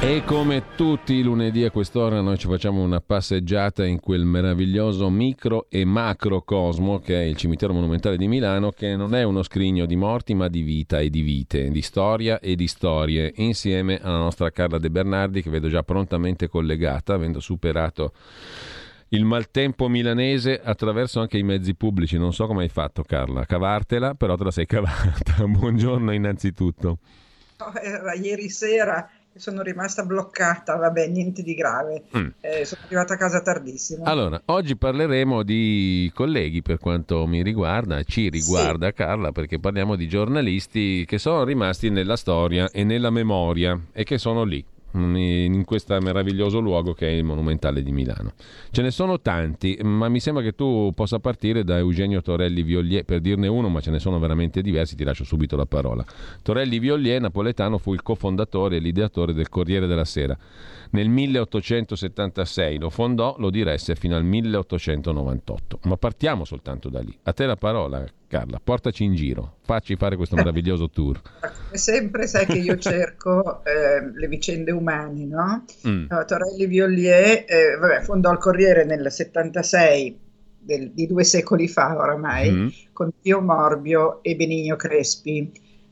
E come tutti i lunedì a quest'ora noi ci facciamo una passeggiata in quel meraviglioso micro e macrocosmo che è il cimitero monumentale di Milano, che non è uno scrigno di morti ma di vita e di vite, di storia e di storie, insieme alla nostra Carla De Bernardi che vedo già prontamente collegata, avendo superato il maltempo milanese attraverso anche i mezzi pubblici. Non so come hai fatto Carla, cavartela, però te la sei cavata. Buongiorno innanzitutto. Era ieri sera sono rimasta bloccata, vabbè, niente di grave. Mm. Eh, sono arrivata a casa tardissimo. Allora, oggi parleremo di colleghi per quanto mi riguarda, ci riguarda sì. Carla, perché parliamo di giornalisti che sono rimasti nella storia e nella memoria e che sono lì in questo meraviglioso luogo che è il Monumentale di Milano. Ce ne sono tanti, ma mi sembra che tu possa partire da Eugenio Torelli Violier, per dirne uno, ma ce ne sono veramente diversi, ti lascio subito la parola. Torelli Violier, napoletano, fu il cofondatore e l'ideatore del Corriere della Sera. Nel 1876 lo fondò, lo diresse fino al 1898. Ma partiamo soltanto da lì. A te la parola, Carla, portaci in giro, facci fare questo meraviglioso tour. Come sempre sai che io cerco eh, le vicende umane, no? Mm. no Torelli Violier eh, vabbè, fondò il Corriere nel 76 del, di due secoli fa oramai, mm. con Pio Morbio e Benigno Crespi.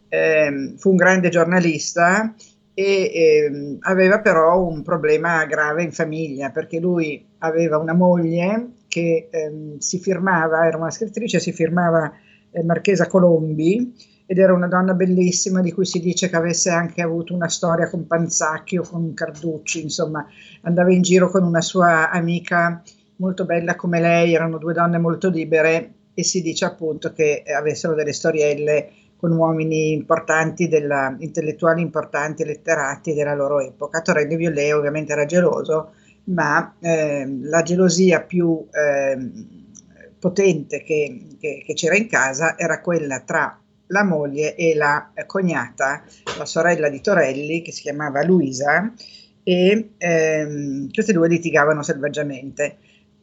Eh, fu un grande giornalista e eh, aveva però un problema grave in famiglia perché lui aveva una moglie che eh, si firmava, era una scrittrice, si firmava eh, Marchesa Colombi ed era una donna bellissima di cui si dice che avesse anche avuto una storia con Panzacchi o con Carducci, insomma andava in giro con una sua amica molto bella come lei, erano due donne molto libere e si dice appunto che avessero delle storielle con uomini importanti, della, intellettuali importanti, letterati della loro epoca. Torre Viollet ovviamente era geloso, ma eh, la gelosia più eh, potente che, che, che, c'era in casa era quella tra la moglie e la cognata, la sorella di Torelli, che si chiamava Luisa, e ehm, queste due litigavano selvaggiamente.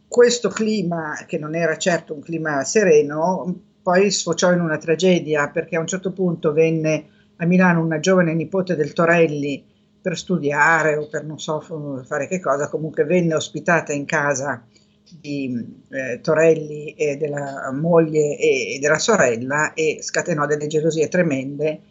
Questo clima, che non era certo un clima sereno, poi sfociò in una tragedia perché a un certo punto venne a Milano una giovane nipote del Torelli per studiare o per non so fare che cosa, comunque venne ospitata in casa di eh, Torelli e della moglie e, e, della sorella e scatenò delle gelosie tremende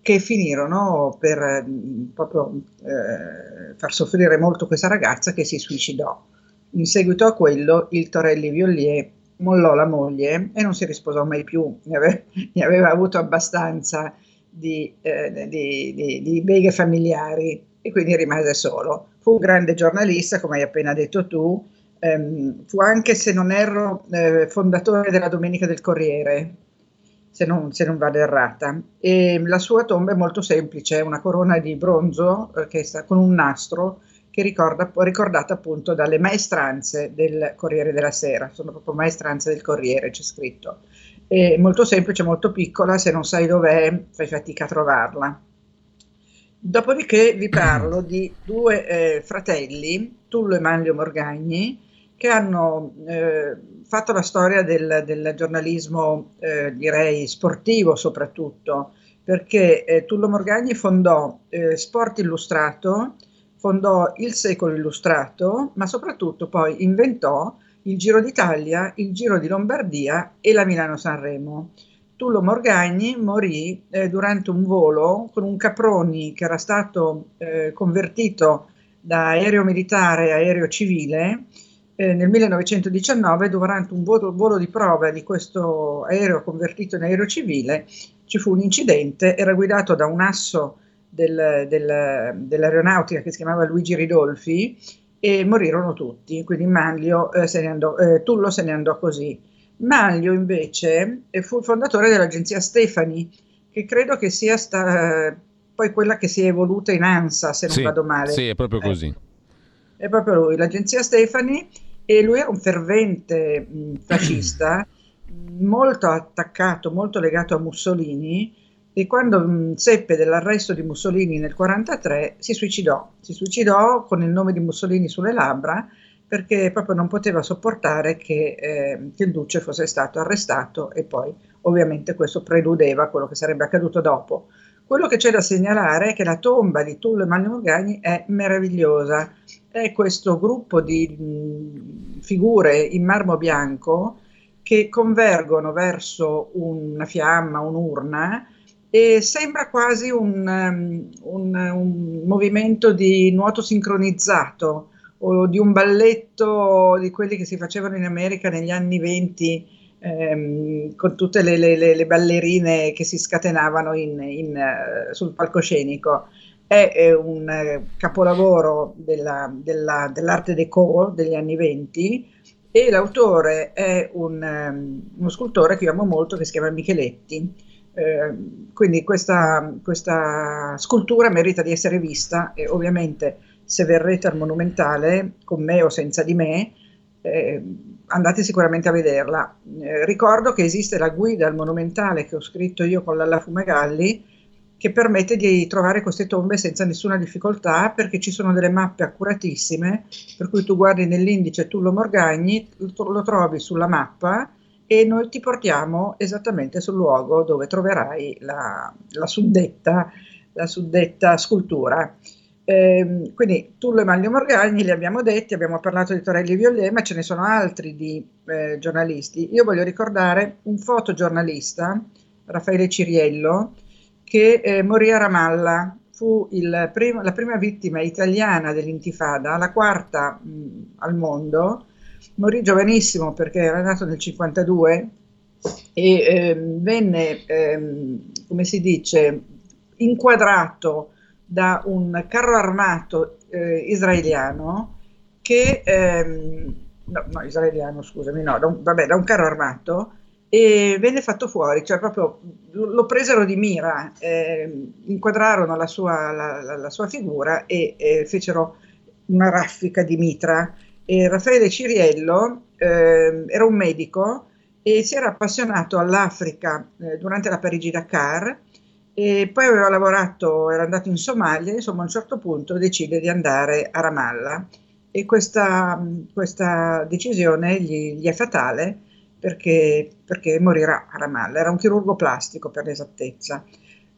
che finirono per proprio eh, far soffrire molto questa ragazza che si suicidò. In seguito a quello il Torelli Violier mollò la moglie e non si risposò mai più, ne aveva, ne aveva avuto abbastanza di, eh, di, di, di, beghe familiari e quindi rimase solo. Fu un grande giornalista, come hai appena detto tu, ehm, fu anche, se non erro, eh, fondatore della Domenica del Corriere, se non, se non, vado errata. E la sua tomba è molto semplice, è una corona di bronzo eh, sta con un nastro che ricorda, ricordata appunto dalle maestranze del Corriere della Sera, sono proprio maestranze del Corriere, c'è scritto. È molto semplice, molto piccola, se non sai dov'è fai fatica a trovarla. Dopodiché vi parlo di due eh, fratelli, Tullo e Manlio Morgagni, che hanno eh, fatto la storia del, del giornalismo, eh, direi sportivo soprattutto, perché eh, Tullo Morgagni fondò eh, Sport Illustrato, fondò il Secolo Illustrato, ma soprattutto poi inventò il Giro d'Italia, il Giro di Lombardia e la Milano-Sanremo. Tullo Morgagni morì eh, durante un volo con un Caproni che era stato eh, convertito da aereo militare a aereo civile eh, nel 1919 durante un volo, volo, di prova di questo aereo convertito in aereo civile ci fu un incidente, era guidato da un asso del, del, dell'aeronautica che si chiamava Luigi Ridolfi e morirono tutti, quindi Manlio eh, se ne andò, eh, Tullo se ne andò così. Manlio invece eh, fu il fondatore dell'agenzia Stefani, che credo che sia sta, poi quella che si è evoluta in ANSA, se non sì, vado male. Sì, è proprio così. È proprio lui, l'agenzia Stefani, e lui era un fervente mh, fascista, molto attaccato, molto legato a Mussolini, e quando mh, seppe dell'arresto di Mussolini nel 1943 si suicidò, si suicidò con il nome di Mussolini sulle labbra perché proprio non poteva sopportare che, eh, che il duce fosse stato arrestato e poi ovviamente questo preludeva quello che sarebbe accaduto dopo. Quello che c'è da segnalare è che la tomba di Tullo e Manlio Morgagni è meravigliosa, è questo gruppo di mh, figure in marmo bianco che convergono verso una fiamma, un'urna, e sembra quasi un, um, un, un, movimento di nuoto sincronizzato o di un balletto di quelli che si facevano in America negli anni 20 ehm, con tutte le, le, le, ballerine che si scatenavano in, in, uh, sul palcoscenico. È, è un uh, capolavoro della, della, dell'arte déco degli anni 20 e l'autore è un, um, uno scultore che io amo molto che si chiama Micheletti Ehm, quindi questa, questa, scultura merita di essere vista e ovviamente se verrete al Monumentale con me o senza di me eh, andate sicuramente a vederla. Eh, ricordo che esiste la guida al Monumentale che ho scritto io con Lalla Fumegalli che permette di trovare queste tombe senza nessuna difficoltà perché ci sono delle mappe accuratissime per cui tu guardi nell'indice Tullo Morgagni, lo trovi sulla mappa e noi ti portiamo esattamente sul luogo dove troverai la, la, suddetta, la suddetta, scultura. Eh, quindi Tullo e Maglio Morgagni li abbiamo detti, abbiamo parlato di Torelli Viollet, ma ce ne sono altri di eh, giornalisti. Io voglio ricordare un fotogiornalista, Raffaele Ciriello, che eh, morì a Ramallah, fu prim- la prima vittima italiana dell'intifada, la quarta mh, al mondo, morì giovanissimo perché era nato nel 52 e ehm, venne, ehm, come si dice, inquadrato da un carro armato eh, israeliano che, ehm, no, no, israeliano, scusami, no, da un, vabbè, da un carro armato e venne fatto fuori, cioè proprio lo presero di mira, eh, inquadrarono la sua, la, la, la sua figura e eh, fecero una raffica di mitra e Raffaele Ciriello eh, era un medico e si era appassionato all'Africa eh, durante la Parigi-Dakar e poi aveva lavorato, era andato in Somalia, insomma a un certo punto decide di andare a Ramallah e questa, questa decisione gli, gli, è fatale perché, perché morirà a Ramallah, era un chirurgo plastico per l'esattezza.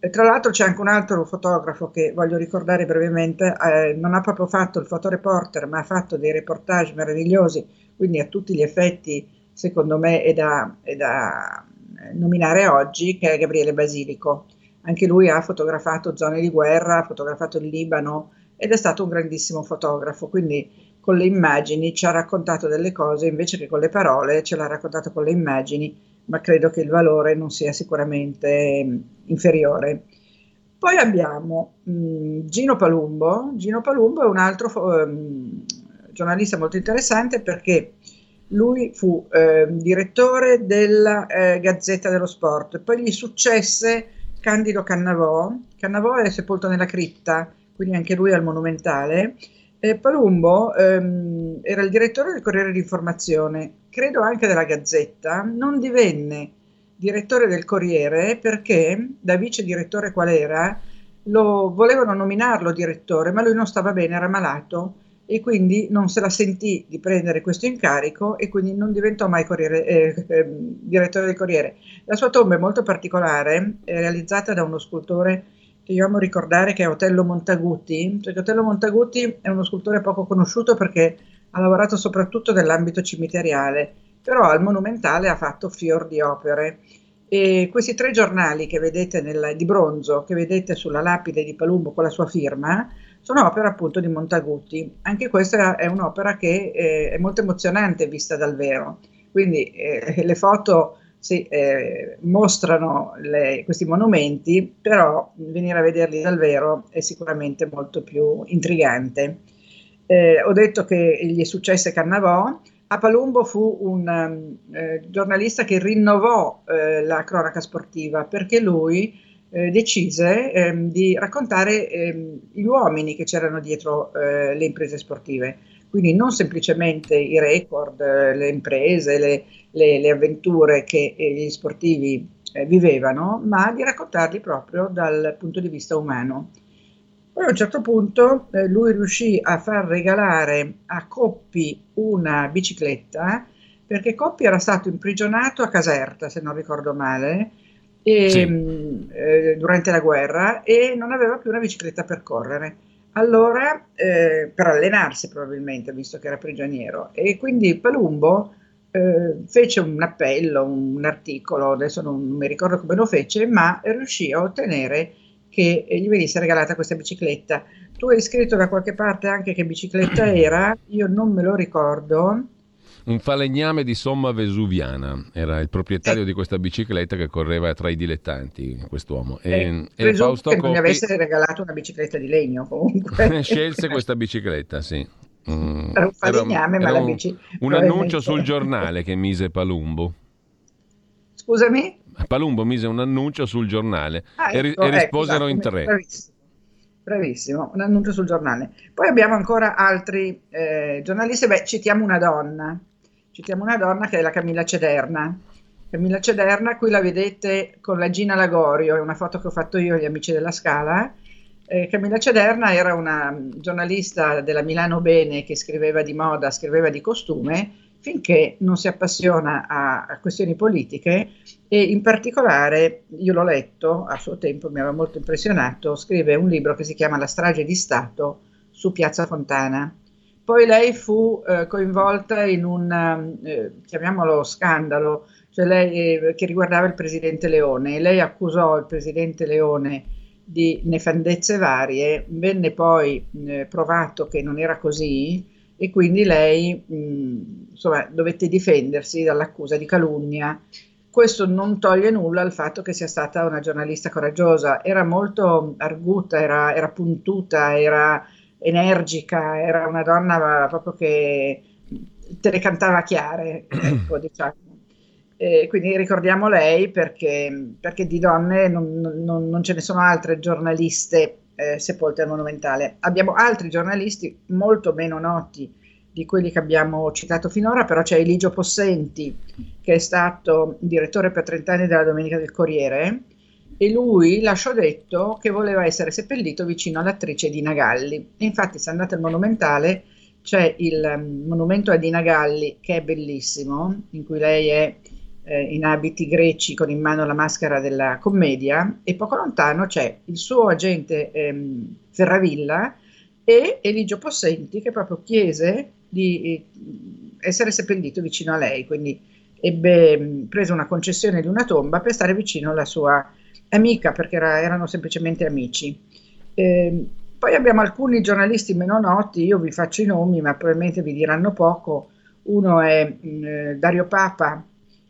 E tra l'altro c'è anche un altro fotografo che voglio ricordare brevemente, eh, non ha proprio fatto il fotoreporter, ma ha fatto dei reportage meravigliosi, quindi a tutti gli effetti, secondo me, è da, è da eh, nominare oggi, che è Gabriele Basilico. Anche lui ha fotografato zone di guerra, ha fotografato il Libano ed è stato un grandissimo fotografo, quindi con le immagini ci ha raccontato delle cose invece che con le parole, ce l'ha raccontato con le immagini ma credo che il valore non sia sicuramente mm, inferiore. Poi abbiamo mh, mm, Gino Palumbo. Gino Palumbo è un altro um, giornalista molto interessante perché lui fu eh, direttore della eh, Gazzetta dello Sport, poi gli successe Candido Cannavò. Cannavò è sepolto nella cripta, quindi anche lui al Monumentale. Eh, Palumbo ehm, era il direttore del Corriere d'Informazione credo anche della Gazzetta, non divenne direttore del Corriere perché da vice direttore qual era lo volevano nominarlo direttore, ma lui non stava bene, era malato e quindi non se la sentì di prendere questo incarico e quindi non diventò mai corriere, eh, eh, direttore del Corriere. La sua tomba è molto particolare, è realizzata da uno scultore che io amo ricordare che è Otello Montaguti, perché Otello Montaguti è uno scultore poco conosciuto perché ha lavorato soprattutto nell'ambito cimiteriale, però al Monumentale ha fatto fior di opere. E questi tre giornali che vedete nel, di bronzo, che vedete sulla lapide di Palumbo con la sua firma, sono opere appunto di Montaguti. Anche questa è un'opera che eh, è molto emozionante vista dal vero. Quindi eh, le foto sì, eh, mostrano le, questi monumenti, però venire a vederli dal vero è sicuramente molto più intrigante. Eh, ho detto che gli è successo Cannavò, a Palumbo fu un um, eh, giornalista che rinnovò eh, la cronaca sportiva perché lui eh, decise ehm, di raccontare ehm, gli uomini che c'erano dietro eh, le imprese sportive, quindi non semplicemente i record, le imprese, le, le, le avventure che eh, gli sportivi eh, vivevano, ma di raccontarli proprio dal punto di vista umano. Poi a un certo punto eh, lui riuscì a far regalare a Coppi una bicicletta, perché Coppi era stato imprigionato a Caserta, se non ricordo male, e, sì. mm, eh, durante la guerra e non aveva più una bicicletta per correre. Allora, eh, per allenarsi probabilmente, visto che era prigioniero, e quindi Palumbo eh, fece un appello, un articolo, adesso non, non mi ricordo come lo fece, ma riuscì a ottenere che gli venisse regalata questa bicicletta. Tu hai scritto da qualche parte anche che bicicletta era, io non me lo ricordo. Un falegname di Somma Vesuviana era il proprietario eh. di questa bicicletta che correva tra i dilettanti, quest'uomo. E, eh, e Fausto che Coppi... non gli avesse regalato una bicicletta di legno comunque. Scelse questa bicicletta, sì. Mm, era un falegname, era, ma era la bici... Un, un annuncio sul giornale che mise Palumbo. Scusami? Palumbo mise un annuncio sul giornale ah, ecco, e, ecco, risposero ecco, in tre. Bravissimo. bravissimo. un annuncio sul giornale. Poi abbiamo ancora altri eh, giornalisti, beh, citiamo una donna, citiamo una donna che è la Camilla Cederna. Camilla Cederna, qui la vedete con la Gina Lagorio, è una foto che ho fatto io agli amici della Scala. Eh, Camilla Cederna era una giornalista della Milano Bene che scriveva di moda, scriveva di costume finché non si appassiona a, a, questioni politiche e in particolare, io l'ho letto a suo tempo, mi aveva molto impressionato, scrive un libro che si chiama La strage di Stato su Piazza Fontana. Poi lei fu eh, coinvolta in un, eh, chiamiamolo scandalo, cioè lei, eh, che riguardava il presidente Leone. Lei accusò il presidente Leone di nefandezze varie, venne poi eh, provato che non era così, e quindi lei mh, insomma, dovette difendersi dall'accusa di calunnia. Questo non toglie nulla al fatto che sia stata una giornalista coraggiosa, era molto arguta, era, era puntuta, era energica, era una donna proprio che te le cantava chiare, ecco, diciamo. E quindi ricordiamo lei perché, perché di donne non, non, non, ce ne sono altre giornaliste eh, sepolte al Monumentale. Abbiamo altri giornalisti molto meno noti di quelli che abbiamo citato finora, però c'è Eligio Possenti, che è stato direttore per 30 anni della Domenica del Corriere, e lui lasciò detto che voleva essere seppellito vicino all'attrice Dina Galli. Infatti, se andate al Monumentale, c'è il um, monumento a Dina Galli, che è bellissimo, in cui lei è eh, in abiti greci con in mano la maschera della commedia e poco lontano c'è il suo agente ehm, Ferravilla e Eligio Possenti che proprio chiese di eh, essere seppellito vicino a lei, quindi ebbe preso una concessione di una tomba per stare vicino alla sua amica perché era, erano semplicemente amici. Eh, poi abbiamo alcuni giornalisti meno noti, io vi faccio i nomi ma probabilmente vi diranno poco. Uno è mh, Dario Papa,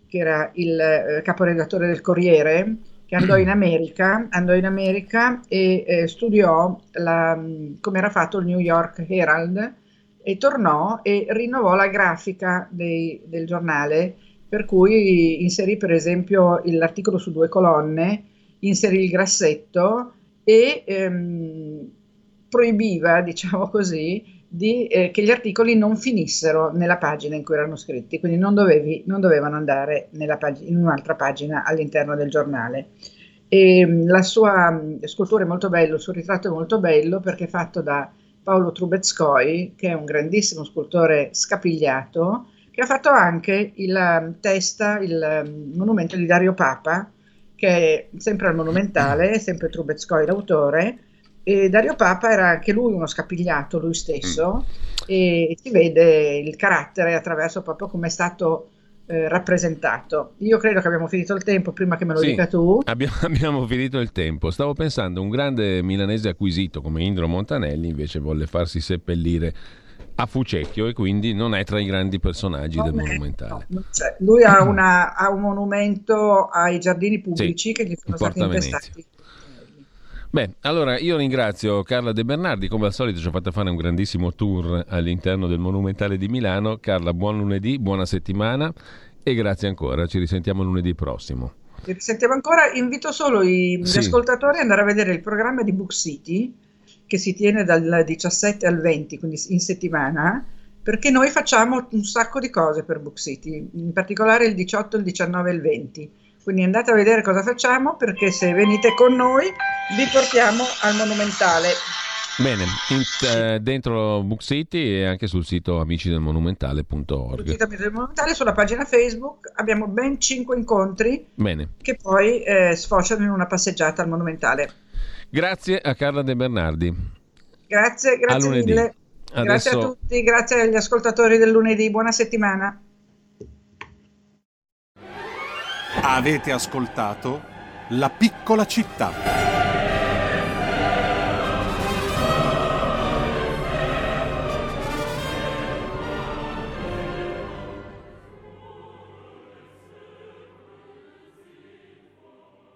che era il eh, caporedattore del Corriere, che andò in America, andò in America e eh, studiò come era fatto il New York Herald e tornò e rinnovò la grafica dei, del giornale, per cui inserì per esempio l'articolo su due colonne, inserì il grassetto e ehm, proibiva, diciamo così, di, eh, che gli articoli non finissero nella pagina in cui erano scritti, quindi non, dovevi, non dovevano andare pag- in un'altra pagina all'interno del giornale. E, ehm, la sua mm, scultura è molto bella, il suo ritratto è molto bello perché è fatto da Paolo Trubetskoi, che è un grandissimo scultore scapigliato, che ha fatto anche il mm, testa, il mm, monumento di Dario Papa, che è sempre al Monumentale, sempre Trubetskoi l'autore, e Dario Papa era anche lui uno scapigliato, lui stesso, mm. e si vede il carattere attraverso proprio come è stato eh, rappresentato. Io credo che abbiamo finito il tempo, prima che me lo sì, dica tu. Abbiamo, abbiamo, finito il tempo. Stavo pensando, un grande milanese acquisito come Indro Montanelli invece volle farsi seppellire a Fucecchio e quindi non è tra i grandi personaggi no, del monumentale. No, lui ha, una, ha, un monumento ai giardini pubblici sì, che gli sono stati intestati Beh, allora io ringrazio Carla De Bernardi, come al solito ci ha fatto fare un grandissimo tour all'interno del Monumentale di Milano. Carla, buon lunedì, buona settimana e grazie ancora, ci risentiamo lunedì prossimo. Ci risentiamo ancora, invito solo gli sì. ascoltatori ad andare a vedere il programma di Book City che si tiene dal 17 al 20, quindi in settimana, perché noi facciamo un sacco di cose per Book City, in particolare il 18, il 19 e il 20 quindi andate a vedere cosa facciamo perché se venite con noi vi portiamo al Monumentale. Bene, in, eh, dentro Book City e anche sul sito amicidelmonumentale.org. Sul sito del Monumentale, sulla pagina Facebook abbiamo ben 5 incontri Bene. che poi eh, sfociano in una passeggiata al Monumentale. Grazie a Carla De Bernardi. Grazie, grazie mille. Adesso... Grazie a tutti, grazie agli ascoltatori del lunedì, buona settimana. Avete ascoltato La piccola città